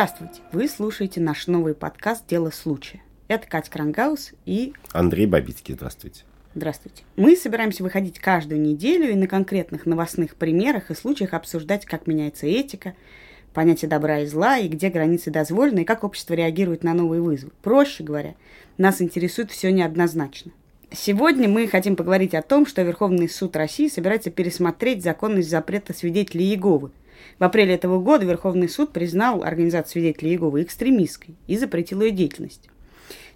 Здравствуйте! Вы слушаете наш новый подкаст «Дело случая». Это Катя Крангаус и... Андрей Бабицкий, здравствуйте. Здравствуйте. Мы собираемся выходить каждую неделю и на конкретных новостных примерах и случаях обсуждать, как меняется этика, понятие добра и зла, и где границы дозволены, и как общество реагирует на новые вызовы. Проще говоря, нас интересует все неоднозначно. Сегодня мы хотим поговорить о том, что Верховный суд России собирается пересмотреть законность запрета свидетелей Иеговы. В апреле этого года Верховный суд признал Организацию свидетелей Иеговы экстремистской и запретил ее деятельность.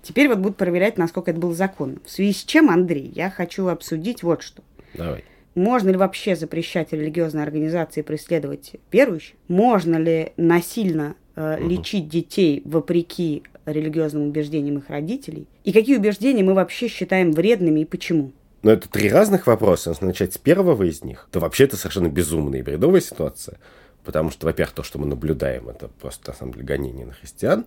Теперь вот будут проверять, насколько это было законно. В связи с чем, Андрей, я хочу обсудить вот что. Давай. Можно ли вообще запрещать религиозные организации преследовать верующих? Можно ли насильно э, угу. лечить детей вопреки религиозным убеждениям их родителей? И какие убеждения мы вообще считаем вредными и почему? Но это три разных вопроса. Если начать с первого из них, то вообще это совершенно безумная и бредовая ситуация. Потому что, во-первых, то, что мы наблюдаем, это просто, на самом деле, гонение на христиан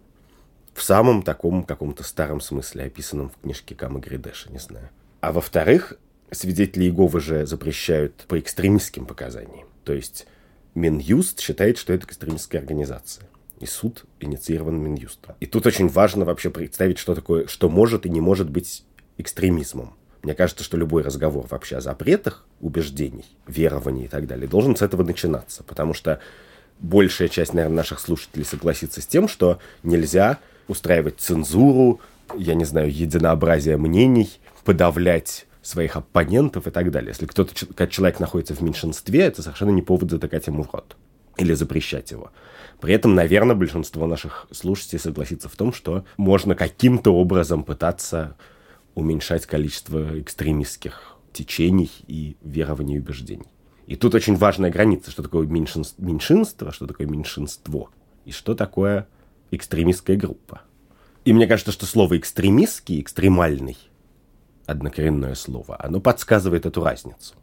в самом таком каком-то старом смысле, описанном в книжке Кама Гридеша, не знаю. А во-вторых, свидетели Иеговы же запрещают по экстремистским показаниям. То есть Минюст считает, что это экстремистская организация. И суд инициирован Минюстом. И тут очень важно вообще представить, что такое, что может и не может быть экстремизмом. Мне кажется, что любой разговор вообще о запретах убеждений, верований и так далее должен с этого начинаться. Потому что большая часть, наверное, наших слушателей согласится с тем, что нельзя устраивать цензуру, я не знаю, единообразие мнений, подавлять своих оппонентов и так далее. Если кто-то, человек находится в меньшинстве, это совершенно не повод затыкать ему в рот или запрещать его. При этом, наверное, большинство наших слушателей согласится в том, что можно каким-то образом пытаться уменьшать количество экстремистских течений и верований и убеждений. И тут очень важная граница, что такое меньшинство, что такое меньшинство, и что такое экстремистская группа. И мне кажется, что слово «экстремистский», «экстремальный», однокоренное слово, оно подсказывает эту разницу.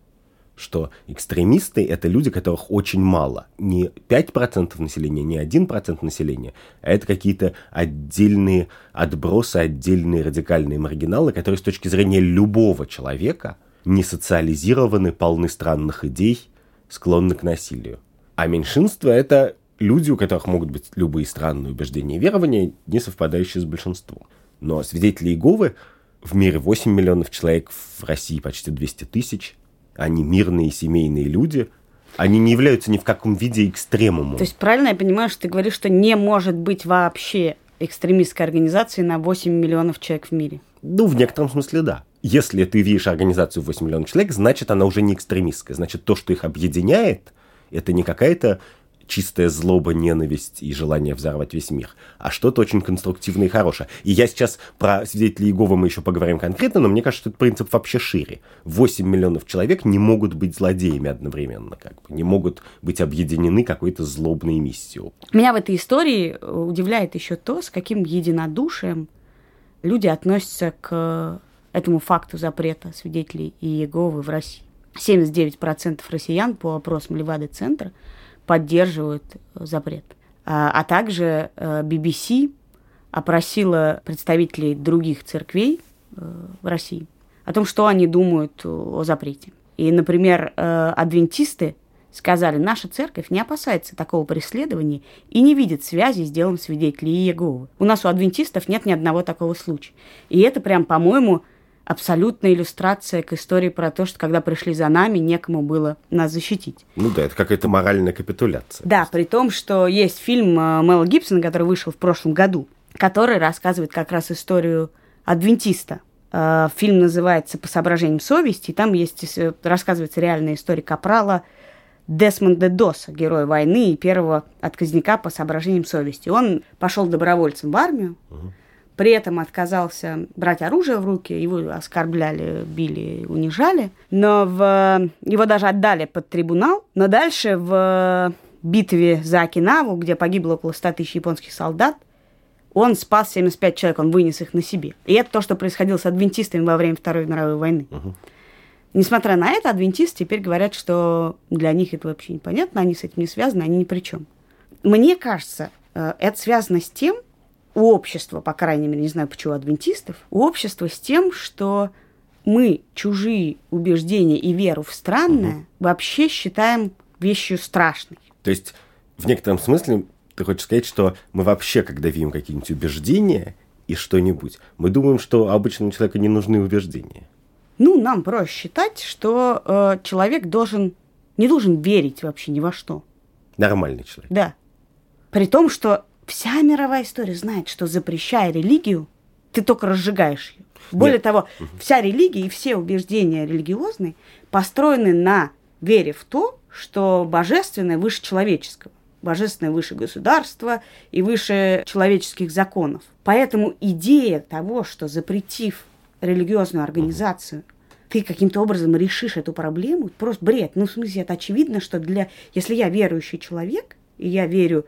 Что экстремисты – это люди, которых очень мало. Не 5% населения, не 1% населения, а это какие-то отдельные отбросы, отдельные радикальные маргиналы, которые с точки зрения любого человека не социализированы, полны странных идей, склонны к насилию. А меньшинство – это люди, у которых могут быть любые странные убеждения и верования, не совпадающие с большинством. Но свидетели Иеговы в мире 8 миллионов человек, в России почти 200 тысяч. Они мирные семейные люди. Они не являются ни в каком виде экстремумом. То есть правильно я понимаю, что ты говоришь, что не может быть вообще экстремистской организации на 8 миллионов человек в мире? Ну, в некотором смысле, да. Если ты видишь организацию в 8 миллионов человек, значит, она уже не экстремистская. Значит, то, что их объединяет, это не какая-то чистая злоба, ненависть и желание взорвать весь мир, а что-то очень конструктивное и хорошее. И я сейчас про свидетелей Иеговы мы еще поговорим конкретно, но мне кажется, этот принцип вообще шире. 8 миллионов человек не могут быть злодеями одновременно, как бы, не могут быть объединены какой-то злобной миссией. Меня в этой истории удивляет еще то, с каким единодушием люди относятся к этому факту запрета свидетелей Иеговы в России. 79% россиян по опросам Левады-центра – поддерживают э, запрет. А, а также BBC э, опросила представителей других церквей э, в России о том, что они думают о запрете. И, например, адвентисты сказали, наша церковь не опасается такого преследования и не видит связи с делом свидетелей Иеговы. У нас у адвентистов нет ни одного такого случая. И это прям, по-моему, абсолютная иллюстрация к истории про то, что когда пришли за нами, некому было нас защитить. Ну да, это какая-то моральная капитуляция. Да, при том, что есть фильм э, Мэла Гибсона, который вышел в прошлом году, который рассказывает как раз историю адвентиста. Э, фильм называется «По соображениям совести», и там есть, э, рассказывается реальная история Капрала Десмонда Доса, героя войны и первого отказника по соображениям совести. Он пошел добровольцем в армию, угу при этом отказался брать оружие в руки, его оскорбляли, били, унижали, но в... его даже отдали под трибунал, но дальше в битве за Окинаву, где погибло около 100 тысяч японских солдат, он спас 75 человек, он вынес их на себе. И это то, что происходило с адвентистами во время Второй мировой войны. Угу. Несмотря на это, адвентисты теперь говорят, что для них это вообще непонятно, они с этим не связаны, они ни при чем. Мне кажется, э, это связано с тем, у общества, по крайней мере, не знаю, почему адвентистов, у общества с тем, что мы чужие убеждения и веру в странное угу. вообще считаем вещью страшной. То есть, в некотором смысле, Ты хочешь сказать, что мы вообще, когда видим какие-нибудь убеждения и что-нибудь, мы думаем, что обычному человеку не нужны убеждения? Ну, нам проще считать, что э, человек должен не должен верить вообще ни во что. Нормальный человек. Да. При том, что вся мировая история знает, что запрещая религию, ты только разжигаешь ее. Более Нет. того, вся религия и все убеждения религиозные построены на вере в то, что божественное выше человеческого. Божественное выше государства и выше человеческих законов. Поэтому идея того, что запретив религиозную организацию, ты каким-то образом решишь эту проблему, просто бред. Ну, в смысле, это очевидно, что для... Если я верующий человек, и я верю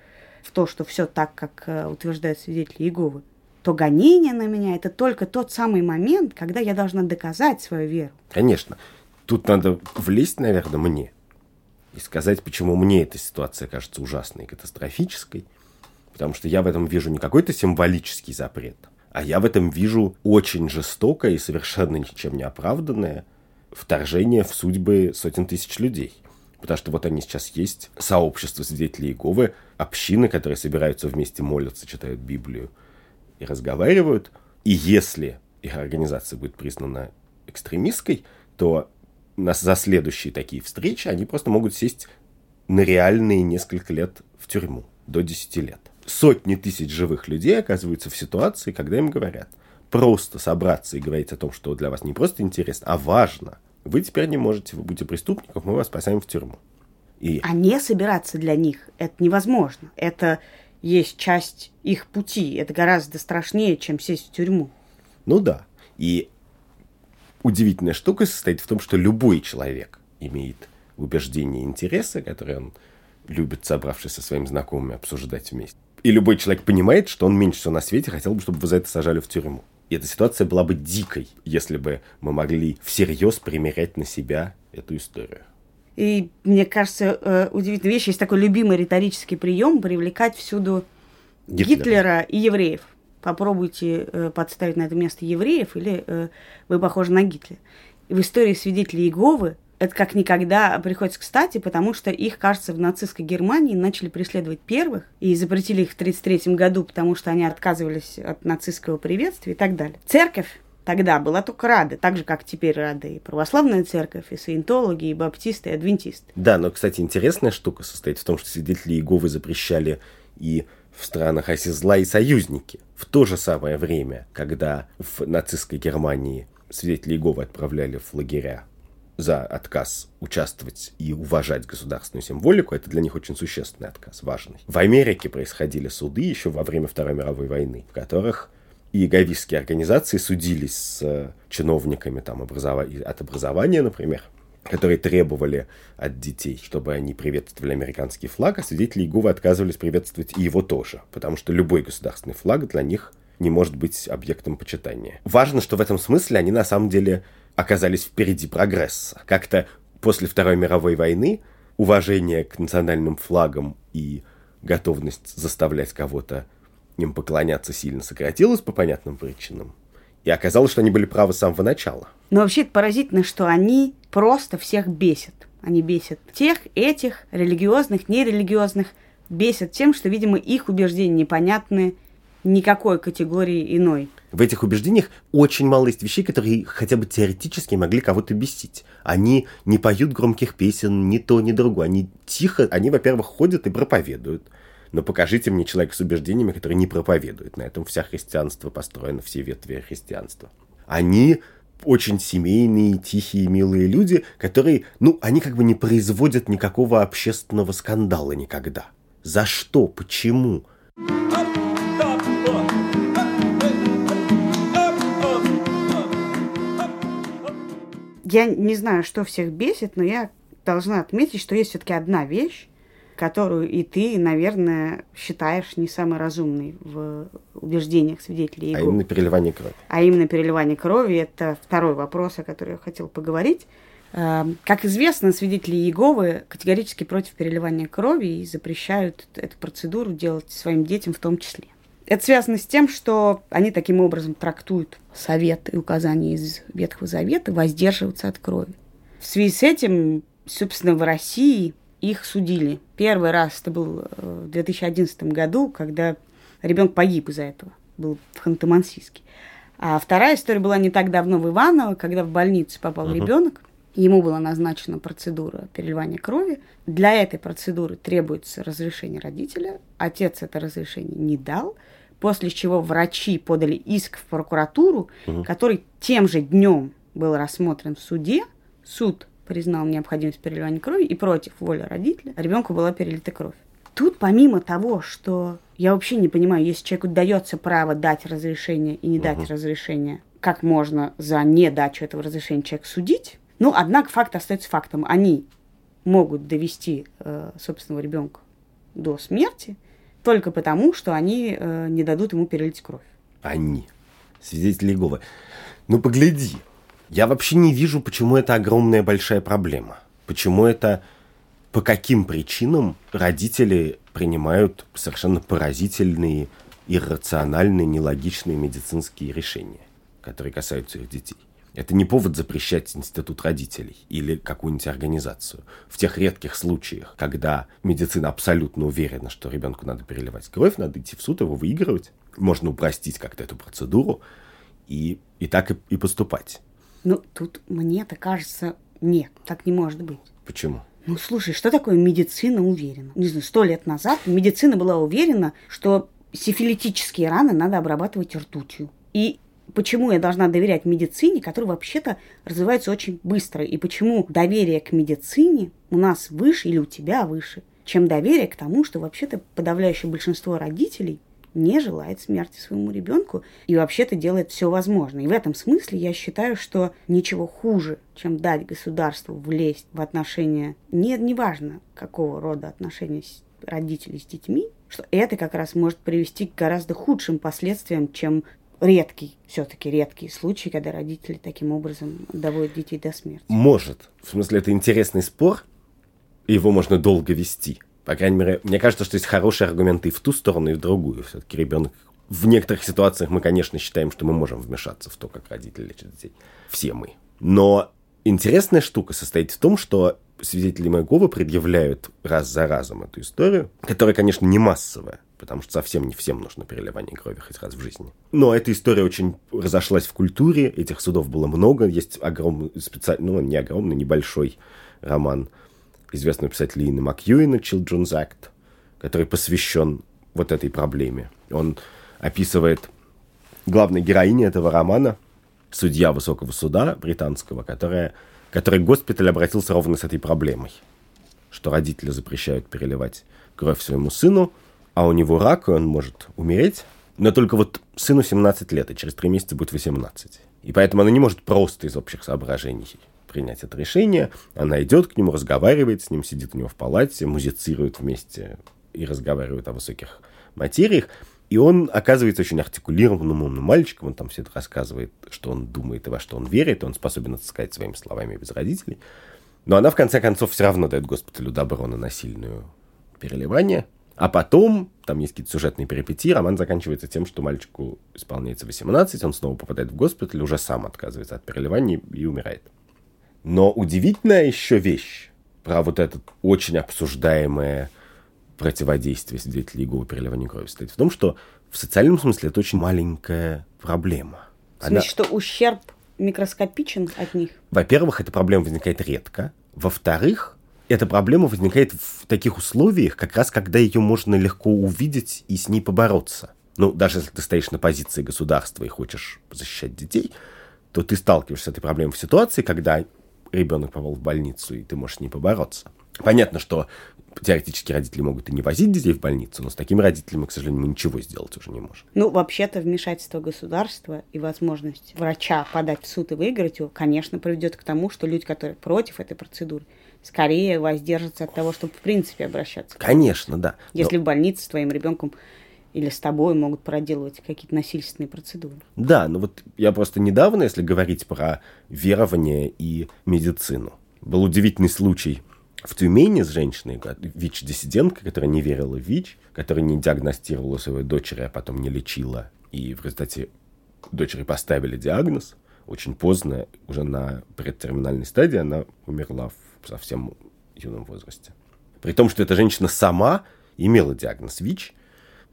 в то, что все так, как э, утверждают свидетели Иеговы, то гонение на меня – это только тот самый момент, когда я должна доказать свою веру. Конечно. Тут надо влезть, наверное, мне и сказать, почему мне эта ситуация кажется ужасной катастрофической. Потому что я в этом вижу не какой-то символический запрет, а я в этом вижу очень жестокое и совершенно ничем не оправданное вторжение в судьбы сотен тысяч людей. Потому что вот они сейчас есть, сообщество свидетелей Иеговы, общины, которые собираются вместе, молятся, читают Библию – и разговаривают. И если их организация будет признана экстремистской, то на, за следующие такие встречи они просто могут сесть на реальные несколько лет в тюрьму, до 10 лет. Сотни тысяч живых людей оказываются в ситуации, когда им говорят, просто собраться и говорить о том, что для вас не просто интересно, а важно. Вы теперь не можете, вы будете преступником, мы вас спасаем в тюрьму. И... А не собираться для них это невозможно. Это есть часть их пути. Это гораздо страшнее, чем сесть в тюрьму. Ну да. И удивительная штука состоит в том, что любой человек имеет убеждения и интересы, которые он любит, собравшись со своими знакомыми, обсуждать вместе. И любой человек понимает, что он меньше всего на свете хотел бы, чтобы вы за это сажали в тюрьму. И эта ситуация была бы дикой, если бы мы могли всерьез примерять на себя эту историю. И мне кажется, э, удивительная вещь, есть такой любимый риторический прием привлекать всюду Гитлера, Гитлера и евреев. Попробуйте э, подставить на это место евреев, или э, вы похожи на Гитлера. И в истории свидетелей Иеговы это как никогда приходится кстати, потому что их, кажется, в нацистской Германии начали преследовать первых и запретили их в 1933 году, потому что они отказывались от нацистского приветствия и так далее. Церковь тогда была только рада, так же, как теперь рады и православная церковь, и саентологи, и баптисты, и адвентисты. Да, но, кстати, интересная штука состоит в том, что свидетели Иеговы запрещали и в странах оси зла и союзники. В то же самое время, когда в нацистской Германии свидетели Иеговы отправляли в лагеря за отказ участвовать и уважать государственную символику, это для них очень существенный отказ, важный. В Америке происходили суды еще во время Второй мировой войны, в которых и говистские организации судились с э, чиновниками там, образова... от образования, например, которые требовали от детей, чтобы они приветствовали американский флаг, а свидетели Иеговы отказывались приветствовать и его тоже, потому что любой государственный флаг для них не может быть объектом почитания. Важно, что в этом смысле они на самом деле оказались впереди прогресса. Как-то после Второй мировой войны уважение к национальным флагам и готовность заставлять кого-то им поклоняться сильно сократилось по понятным причинам. И оказалось, что они были правы с самого начала. Но вообще это поразительно, что они просто всех бесят. Они бесят тех, этих, религиозных, нерелигиозных, бесят тем, что, видимо, их убеждения непонятны никакой категории иной. В этих убеждениях очень мало есть вещей, которые хотя бы теоретически могли кого-то бесить. Они не поют громких песен, ни то, ни другое. Они тихо, они, во-первых, ходят и проповедуют но покажите мне человека с убеждениями, который не проповедует. На этом вся христианство построено, все ветви христианства. Они очень семейные, тихие, милые люди, которые, ну, они как бы не производят никакого общественного скандала никогда. За что? Почему? Я не знаю, что всех бесит, но я должна отметить, что есть все-таки одна вещь, которую и ты, наверное, считаешь не самой разумной в убеждениях свидетелей Иеговы. А именно переливание крови. А именно переливание крови – это второй вопрос, о котором я хотела поговорить. Эм, как известно, свидетели Иеговы категорически против переливания крови и запрещают эту процедуру делать своим детям в том числе. Это связано с тем, что они таким образом трактуют советы и указания из Ветхого Завета воздерживаться от крови. В связи с этим, собственно, в России их судили. Первый раз это был э, в 2011 году, когда ребенок погиб из-за этого. Был в Ханты-Мансийске. А вторая история была не так давно в Иваново, когда в больницу попал uh-huh. ребенок. Ему была назначена процедура переливания крови. Для этой процедуры требуется разрешение родителя. Отец это разрешение не дал, после чего врачи подали иск в прокуратуру, угу. который тем же днем был рассмотрен в суде. Суд признал необходимость переливания крови и против воли родителя ребенку была перелита кровь. Тут помимо того, что я вообще не понимаю, если человеку дается право дать разрешение и не дать угу. разрешение, как можно за недачу этого разрешения человека судить? Ну, однако факт остается фактом. Они могут довести э, собственного ребенка до смерти только потому, что они э, не дадут ему перелить кровь. Они. Свидетели Иеговы. Ну, погляди. Я вообще не вижу, почему это огромная большая проблема. Почему это... По каким причинам родители принимают совершенно поразительные, иррациональные, нелогичные медицинские решения, которые касаются их детей. Это не повод запрещать институт родителей или какую-нибудь организацию. В тех редких случаях, когда медицина абсолютно уверена, что ребенку надо переливать кровь, надо идти в суд, его выигрывать. Можно упростить как-то эту процедуру и, и так и, и поступать. Ну, тут мне-то кажется, нет, так не может быть. Почему? Ну, слушай, что такое медицина уверена? Не знаю, сто лет назад медицина была уверена, что сифилитические раны надо обрабатывать ртутью. И почему я должна доверять медицине, которая вообще-то развивается очень быстро, и почему доверие к медицине у нас выше или у тебя выше, чем доверие к тому, что вообще-то подавляющее большинство родителей не желает смерти своему ребенку и вообще-то делает все возможное. И в этом смысле я считаю, что ничего хуже, чем дать государству влезть в отношения, не, неважно какого рода отношения родителей с детьми, что это как раз может привести к гораздо худшим последствиям, чем редкий, все-таки редкий случай, когда родители таким образом доводят детей до смерти. Может. В смысле, это интересный спор, и его можно долго вести. По крайней мере, мне кажется, что есть хорошие аргументы и в ту сторону, и в другую. Все-таки ребенок... В некоторых ситуациях мы, конечно, считаем, что мы можем вмешаться в то, как родители лечат детей. Все мы. Но интересная штука состоит в том, что свидетели Майгова предъявляют раз за разом эту историю, которая, конечно, не массовая потому что совсем не всем нужно переливание крови хоть раз в жизни. Но эта история очень разошлась в культуре, этих судов было много, есть огромный, специальный, ну, не огромный, небольшой роман известного писателя Лины Макьюина «Children's Act», который посвящен вот этой проблеме. Он описывает главной героиню этого романа, судья высокого суда британского, которая, который госпиталь обратился ровно с этой проблемой, что родители запрещают переливать кровь своему сыну – а у него рак, и он может умереть. Но только вот сыну 17 лет, и через 3 месяца будет 18. И поэтому она не может просто из общих соображений принять это решение. Она идет к нему, разговаривает с ним, сидит у него в палате, музицирует вместе и разговаривает о высоких материях. И он оказывается очень артикулированным умным мальчиком, он там все это рассказывает, что он думает и во что он верит, он способен это сказать своими словами без родителей. Но она, в конце концов, все равно дает госпиталю добро на насильную переливание, а потом, там есть какие-то сюжетные перипетии, роман заканчивается тем, что мальчику исполняется 18, он снова попадает в госпиталь, уже сам отказывается от переливания и умирает. Но удивительная еще вещь про вот это очень обсуждаемое противодействие свидетелей Иеговы переливанию крови стоит в том, что в социальном смысле это очень маленькая проблема. В смысле, Она... что ущерб микроскопичен от них? Во-первых, эта проблема возникает редко. Во-вторых, эта проблема возникает в таких условиях, как раз когда ее можно легко увидеть и с ней побороться. Ну, даже если ты стоишь на позиции государства и хочешь защищать детей, то ты сталкиваешься с этой проблемой в ситуации, когда ребенок попал в больницу, и ты можешь с ней побороться. Понятно, что теоретически родители могут и не возить детей в больницу, но с такими родителями, к сожалению, мы ничего сделать уже не можем. Ну, вообще-то вмешательство государства и возможность врача подать в суд и выиграть его, конечно, приведет к тому, что люди, которые против этой процедуры, скорее воздержатся от того, чтобы в принципе обращаться. Конечно, да. Если Но... в больнице с твоим ребенком или с тобой могут проделывать какие-то насильственные процедуры. Да, ну вот я просто недавно, если говорить про верование и медицину, был удивительный случай в Тюмени с женщиной, ВИЧ-диссидентка, которая не верила в ВИЧ, которая не диагностировала своей дочери, а потом не лечила, и в результате дочери поставили диагноз. Очень поздно, уже на предтерминальной стадии, она умерла в совсем юном возрасте. При том, что эта женщина сама имела диагноз ВИЧ,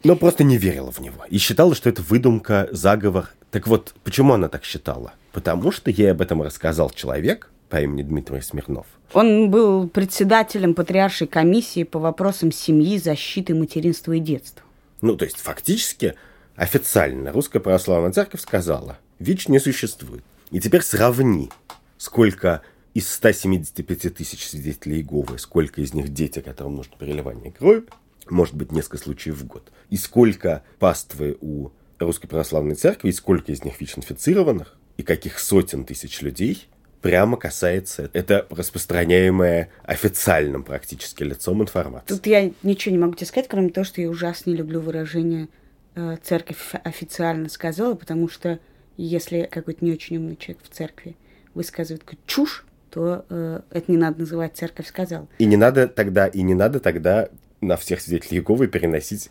но просто не верила в него и считала, что это выдумка, заговор. Так вот, почему она так считала? Потому что ей об этом рассказал человек по имени Дмитрий Смирнов. Он был председателем патриаршей комиссии по вопросам семьи, защиты материнства и детства. Ну, то есть, фактически, официально Русская Православная Церковь сказала, ВИЧ не существует. И теперь сравни, сколько из 175 тысяч свидетелей Иеговы, сколько из них дети, которым нужно переливание крови, может быть, несколько случаев в год, и сколько паствы у Русской Православной Церкви, и сколько из них ВИЧ-инфицированных, и каких сотен тысяч людей прямо касается это распространяемое официальным практически лицом информации. Тут я ничего не могу тебе сказать, кроме того, что я ужасно не люблю выражение э, «церковь официально сказала», потому что если какой-то не очень умный человек в церкви высказывает какую-то чушь, то э, это не надо называть «церковь сказала». И не надо тогда, и не надо тогда на всех свидетелей Иеговы переносить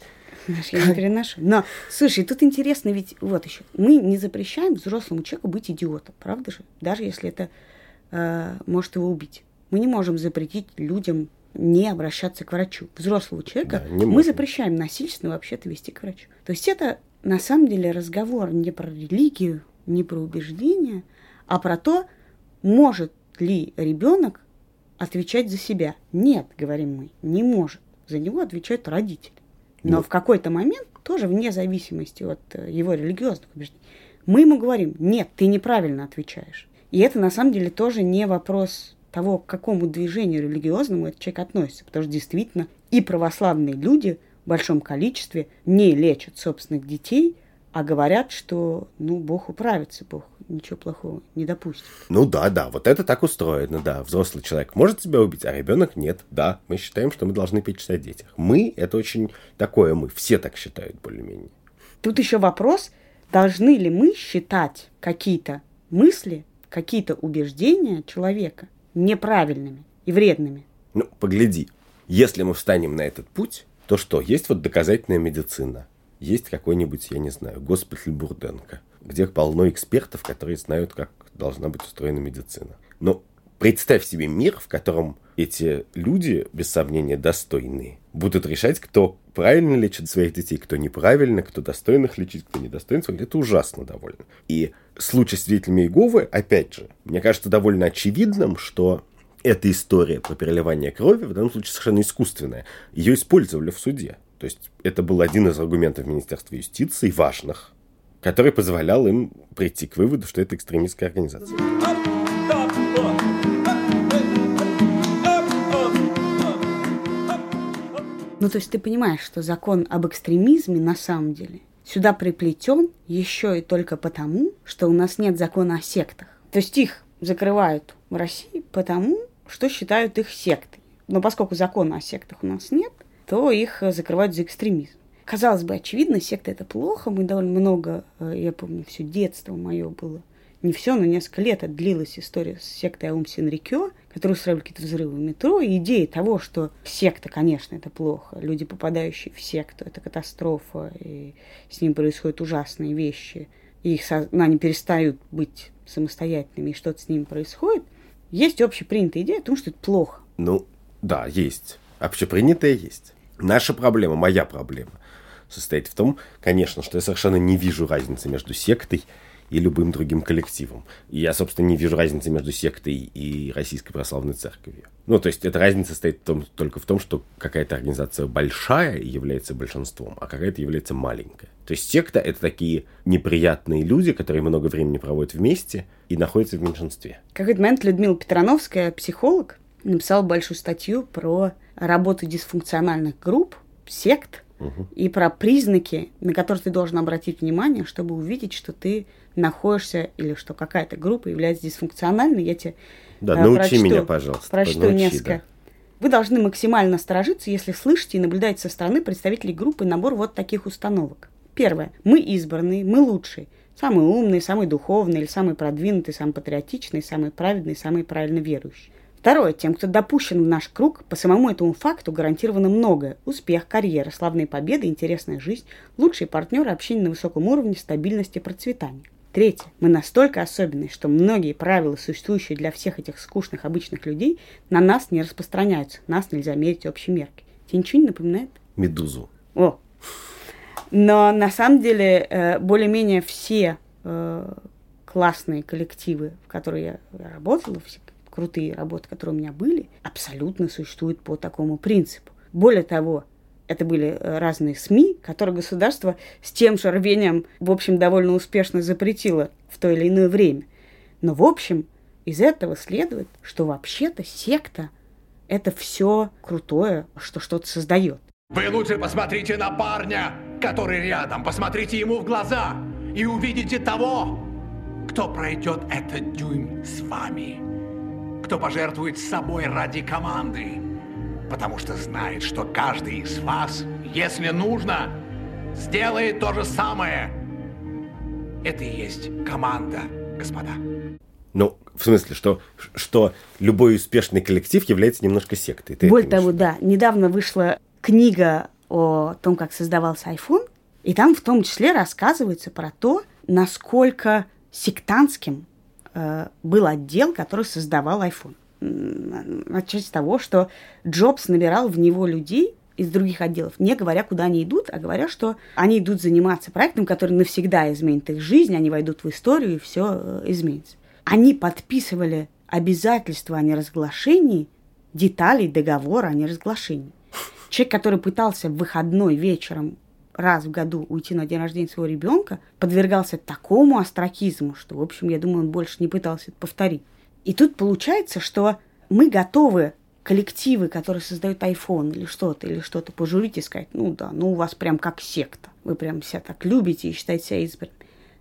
я не переношу. Но, слушай, тут интересно ведь вот еще. Мы не запрещаем взрослому человеку быть идиотом, правда же? Даже если это э, может его убить. Мы не можем запретить людям не обращаться к врачу. Взрослого человека да, мы запрещаем насильственно вообще-то вести к врачу. То есть это на самом деле разговор не про религию, не про убеждения, а про то, может ли ребенок отвечать за себя. Нет, говорим мы, не может. За него отвечают родители. Но ну. в какой-то момент, тоже вне зависимости от э, его религиозных убеждений, мы ему говорим, нет, ты неправильно отвечаешь. И это на самом деле тоже не вопрос того, к какому движению религиозному этот человек относится. Потому что действительно и православные люди в большом количестве не лечат собственных детей, а говорят, что ну, Бог управится, Бог ничего плохого не допустит. Ну да, да, вот это так устроено, да. Взрослый человек может тебя убить, а ребенок нет. Да, мы считаем, что мы должны печься о детях. Мы, это очень такое мы, все так считают более-менее. Тут еще вопрос, должны ли мы считать какие-то мысли, какие-то убеждения человека неправильными и вредными? Ну, погляди, если мы встанем на этот путь, то что? Есть вот доказательная медицина есть какой-нибудь, я не знаю, госпиталь Бурденко, где полно экспертов, которые знают, как должна быть устроена медицина. Но представь себе мир, в котором эти люди, без сомнения, достойные, будут решать, кто правильно лечит своих детей, кто неправильно, кто достойных лечить, кто недостойных. Это ужасно довольно. И случай с свидетелями Иеговы, опять же, мне кажется довольно очевидным, что эта история про переливание крови в данном случае совершенно искусственная. Ее использовали в суде. То есть это был один из аргументов Министерства юстиции, важных, который позволял им прийти к выводу, что это экстремистская организация. Ну, то есть ты понимаешь, что закон об экстремизме на самом деле сюда приплетен еще и только потому, что у нас нет закона о сектах. То есть их закрывают в России потому, что считают их сектой. Но поскольку закона о сектах у нас нет, то их закрывают за экстремизм. Казалось бы, очевидно, секта это плохо. Мы довольно много, э, я помню, все детство мое было. Не все, но несколько лет длилась история с сектой Аум Синрикё, которые устраивали какие-то взрывы в метро. И идея того, что секта, конечно, это плохо. Люди, попадающие в секту, это катастрофа, и с ним происходят ужасные вещи. И их, ну, они перестают быть самостоятельными, и что-то с ними происходит. Есть общепринятая идея о том, что это плохо. Ну, да, есть. Общепринятая есть. Наша проблема, моя проблема, состоит в том, конечно, что я совершенно не вижу разницы между сектой и любым другим коллективом. И я, собственно, не вижу разницы между сектой и Российской Православной Церковью. Ну, то есть, эта разница состоит в том, только в том, что какая-то организация большая является большинством, а какая-то является маленькая. То есть, секта — это такие неприятные люди, которые много времени проводят вместе и находятся в меньшинстве. Какой-то момент Людмила Петрановская, психолог, написала большую статью про работу дисфункциональных групп, сект, угу. и про признаки, на которые ты должен обратить внимание, чтобы увидеть, что ты находишься или что какая-то группа является дисфункциональной. Я тебе да, э, научи прочту, меня, пожалуйста. Прочту научи, несколько. Да. Вы должны максимально насторожиться, если слышите и наблюдаете со стороны представителей группы набор вот таких установок. Первое. Мы избранные, мы лучшие. Самые умные, самые духовные, или самые продвинутые, самые патриотичные, самые праведные, самые правильно верующие. Второе. Тем, кто допущен в наш круг, по самому этому факту гарантировано многое. Успех, карьера, славные победы, интересная жизнь, лучшие партнеры, общение на высоком уровне, стабильность и процветание. Третье. Мы настолько особенные, что многие правила, существующие для всех этих скучных обычных людей, на нас не распространяются. Нас нельзя мерить общей меркой. Тебе ничего не напоминает? Медузу. О. Но на самом деле э, более-менее все э, классные коллективы, в которые я работала, все крутые работы, которые у меня были, абсолютно существуют по такому принципу. Более того, это были э, разные СМИ, которые государство с тем же рвением, в общем, довольно успешно запретило в то или иное время. Но, в общем, из этого следует, что вообще-то секта – это все крутое, что что-то создает. Вы лучше посмотрите на парня, который рядом. Посмотрите ему в глаза и увидите того, кто пройдет этот дюйм с вами. Кто пожертвует собой ради команды потому что знает, что каждый из вас, если нужно, сделает то же самое. Это и есть команда, господа. Ну, в смысле, что, что любой успешный коллектив является немножко сектой. Ты Более того, да, недавно вышла книга о том, как создавался iPhone, и там в том числе рассказывается про то, насколько сектантским был отдел, который создавал iPhone с того, что Джобс набирал в него людей из других отделов, не говоря, куда они идут, а говоря, что они идут заниматься проектом, который навсегда изменит их жизнь, они войдут в историю, и все э, изменится. Они подписывали обязательства о неразглашении деталей договора о неразглашении. Человек, который пытался в выходной вечером раз в году уйти на день рождения своего ребенка, подвергался такому астракизму, что, в общем, я думаю, он больше не пытался это повторить. И тут получается, что мы готовы коллективы, которые создают iPhone или что-то, или что-то пожурить и сказать, ну да, ну у вас прям как секта. Вы прям себя так любите и считаете себя избранным.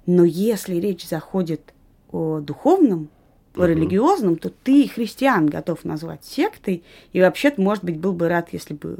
Но если речь заходит о духовном, о религиозном, то ты христиан готов назвать сектой, и вообще-то, может быть, был бы рад, если бы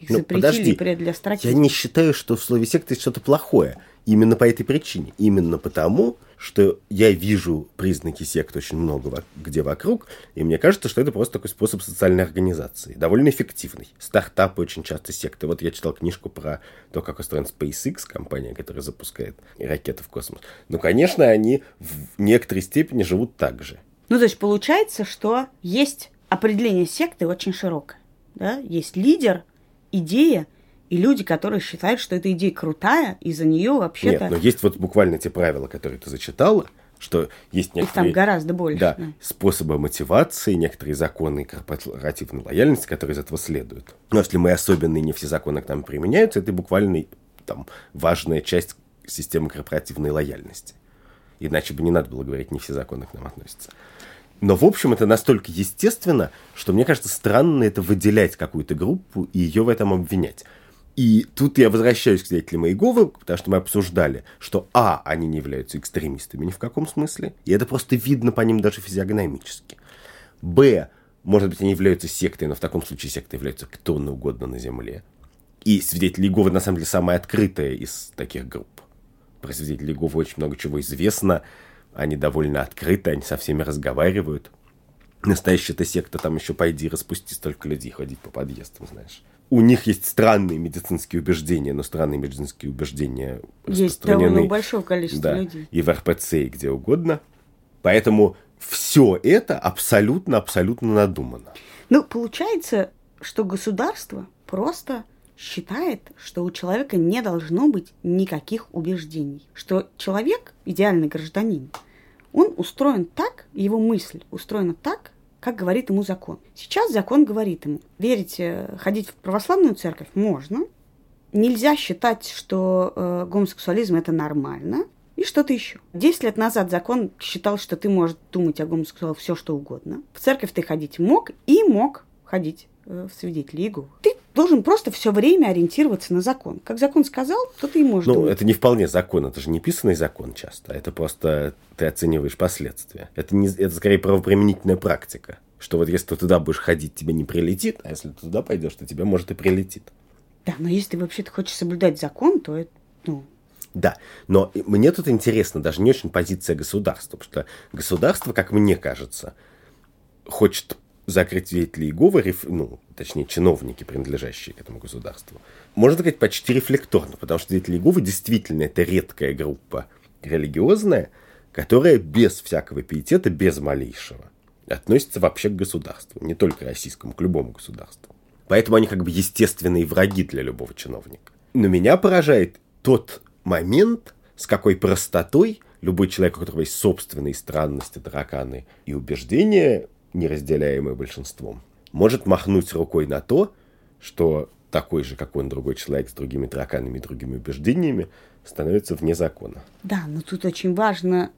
их ну, запретили подожди, для стратегии. Я не считаю, что в слове секта есть что-то плохое. Именно по этой причине. Именно потому, что я вижу признаки сект очень много где вокруг, и мне кажется, что это просто такой способ социальной организации, довольно эффективный. Стартапы очень часто секты. Вот я читал книжку про то, как устроен SpaceX, компания, которая запускает ракеты в космос. Ну, конечно, они в некоторой степени живут так же. Ну, то есть получается, что есть определение секты очень широкое. Да? Есть лидер, идея, и люди, которые считают, что эта идея крутая, и за нее вообще-то... Нет, но есть вот буквально те правила, которые ты зачитала, что есть некоторые... Их там гораздо больше. Да, да, способы мотивации, некоторые законы корпоративной лояльности, которые из этого следуют. Но если мы особенные, не все законы к нам применяются, это буквально там важная часть системы корпоративной лояльности. Иначе бы не надо было говорить, не все законы к нам относятся. Но, в общем, это настолько естественно, что мне кажется странно это выделять какую-то группу и ее в этом обвинять. И тут я возвращаюсь к свидетелям Иеговы, потому что мы обсуждали, что а, они не являются экстремистами ни в каком смысле, и это просто видно по ним даже физиогномически. б, может быть, они являются сектой, но в таком случае сектой являются кто угодно на Земле. И свидетели Иеговы, на самом деле, самая открытая из таких групп. Про свидетелей Иеговы очень много чего известно, они довольно открыты, они со всеми разговаривают. Настоящая эта секта, там еще пойди распусти столько людей ходить по подъездам, знаешь у них есть странные медицинские убеждения, но странные медицинские убеждения есть довольно большое количество да, людей. И в РПЦ, и где угодно. Поэтому все это абсолютно-абсолютно надумано. Ну, получается, что государство просто считает, что у человека не должно быть никаких убеждений. Что человек, идеальный гражданин, он устроен так, его мысль устроена так, как говорит ему закон. Сейчас закон говорит ему, верить, э, ходить в православную церковь можно, нельзя считать, что э, гомосексуализм это нормально, и что-то еще. Десять лет назад закон считал, что ты можешь думать о гомосексуалах все, что угодно. В церковь ты ходить мог и мог ходить э, в свидетели Иеговы. Ты должен просто все время ориентироваться на закон. Как закон сказал, то ты и можешь Ну, думать. это не вполне закон, это же не писанный закон часто. Это просто ты оцениваешь последствия. Это, не, это скорее правоприменительная практика. Что вот если ты туда будешь ходить, тебе не прилетит, а если ты туда пойдешь, то тебе, может, и прилетит. Да, но если ты вообще-то хочешь соблюдать закон, то это, ну, да, но мне тут интересно даже не очень позиция государства, потому что государство, как мне кажется, хочет закрыть свидетелей Иеговы, ну, точнее, чиновники, принадлежащие к этому государству, можно сказать, почти рефлекторно, потому что свидетели Иеговы действительно это редкая группа религиозная, которая без всякого пиетета, без малейшего, относится вообще к государству, не только российскому, к любому государству. Поэтому они как бы естественные враги для любого чиновника. Но меня поражает тот момент, с какой простотой любой человек, у которого есть собственные странности, тараканы и убеждения, неразделяемые большинством, может махнуть рукой на то, что такой же, как он, другой человек с другими тараканами и другими убеждениями становится вне закона. Да, но тут очень важно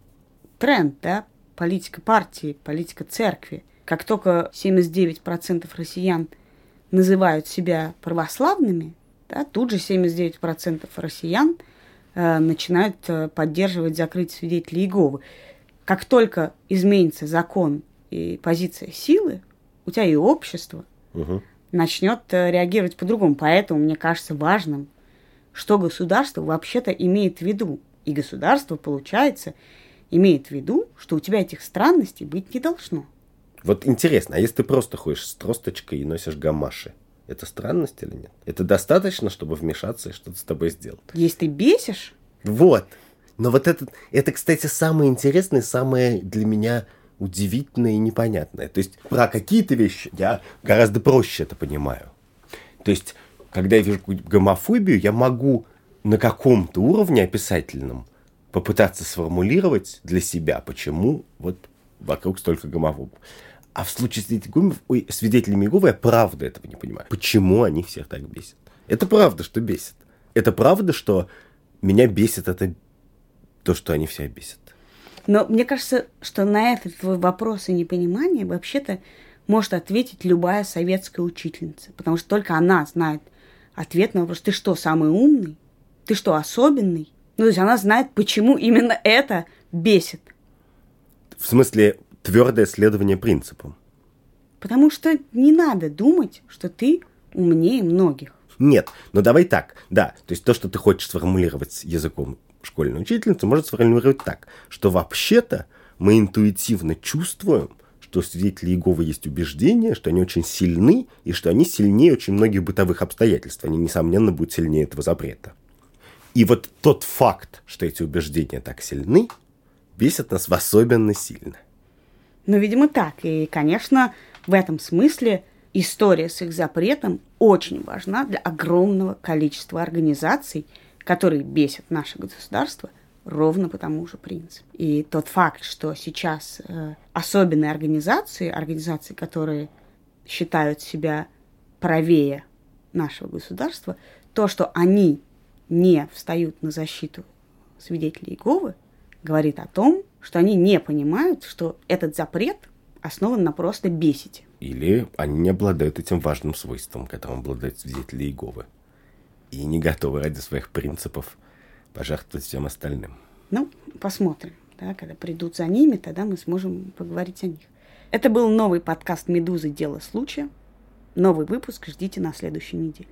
тренд, да, политика партии, политика церкви. Как только 79% россиян называют себя православными, да, тут же 79% россиян э, начинают э, поддерживать закрытие свидетелей Иеговы. Как только изменится закон и позиция силы, у тебя и общество угу. начнет э, реагировать по-другому. Поэтому мне кажется важным, что государство вообще-то имеет в виду. И государство, получается, имеет в виду, что у тебя этих странностей быть не должно. Вот интересно, а если ты просто ходишь с тросточкой и носишь гамаши, это странность или нет? Это достаточно, чтобы вмешаться и что-то с тобой сделать? Если ты бесишь? Вот. Но вот это, это, кстати, самое интересное, самое для меня удивительное и непонятное. То есть про какие-то вещи я гораздо проще это понимаю. То есть, когда я вижу гомофобию, я могу на каком-то уровне описательном попытаться сформулировать для себя, почему вот вокруг столько гомофобов. А в случае с свидетелями, ой, свидетелями Иеговы я правда этого не понимаю. Почему они всех так бесят? Это правда, что бесит. Это правда, что меня бесит это то, что они все бесят. Но мне кажется, что на этот твой вопрос и непонимание вообще-то может ответить любая советская учительница, потому что только она знает ответ на вопрос, ты что, самый умный? Ты что, особенный? Ну, то есть она знает, почему именно это бесит. В смысле, твердое следование принципам. Потому что не надо думать, что ты умнее многих. Нет, но давай так, да, то есть то, что ты хочешь сформулировать языком школьной учительницы, может сформулировать так, что вообще-то мы интуитивно чувствуем, что у свидетелей Иеговы есть убеждение, что они очень сильны, и что они сильнее очень многих бытовых обстоятельств. Они, несомненно, будут сильнее этого запрета. И вот тот факт, что эти убеждения так сильны, бесит нас в особенно сильно. Ну, видимо, так. И, конечно, в этом смысле история с их запретом очень важна для огромного количества организаций, которые бесят наше государство ровно по тому же принципу. И тот факт, что сейчас э, особенные организации, организации, которые считают себя правее нашего государства, то, что они не встают на защиту свидетелей Иеговы, говорит о том, что они не понимают, что этот запрет основан на просто бесите. Или они не обладают этим важным свойством, которым обладают свидетели Иеговы. И не готовы ради своих принципов пожертвовать всем остальным. Ну, посмотрим. Да, когда придут за ними, тогда мы сможем поговорить о них. Это был новый подкаст «Медузы. Дело случая». Новый выпуск ждите на следующей неделе.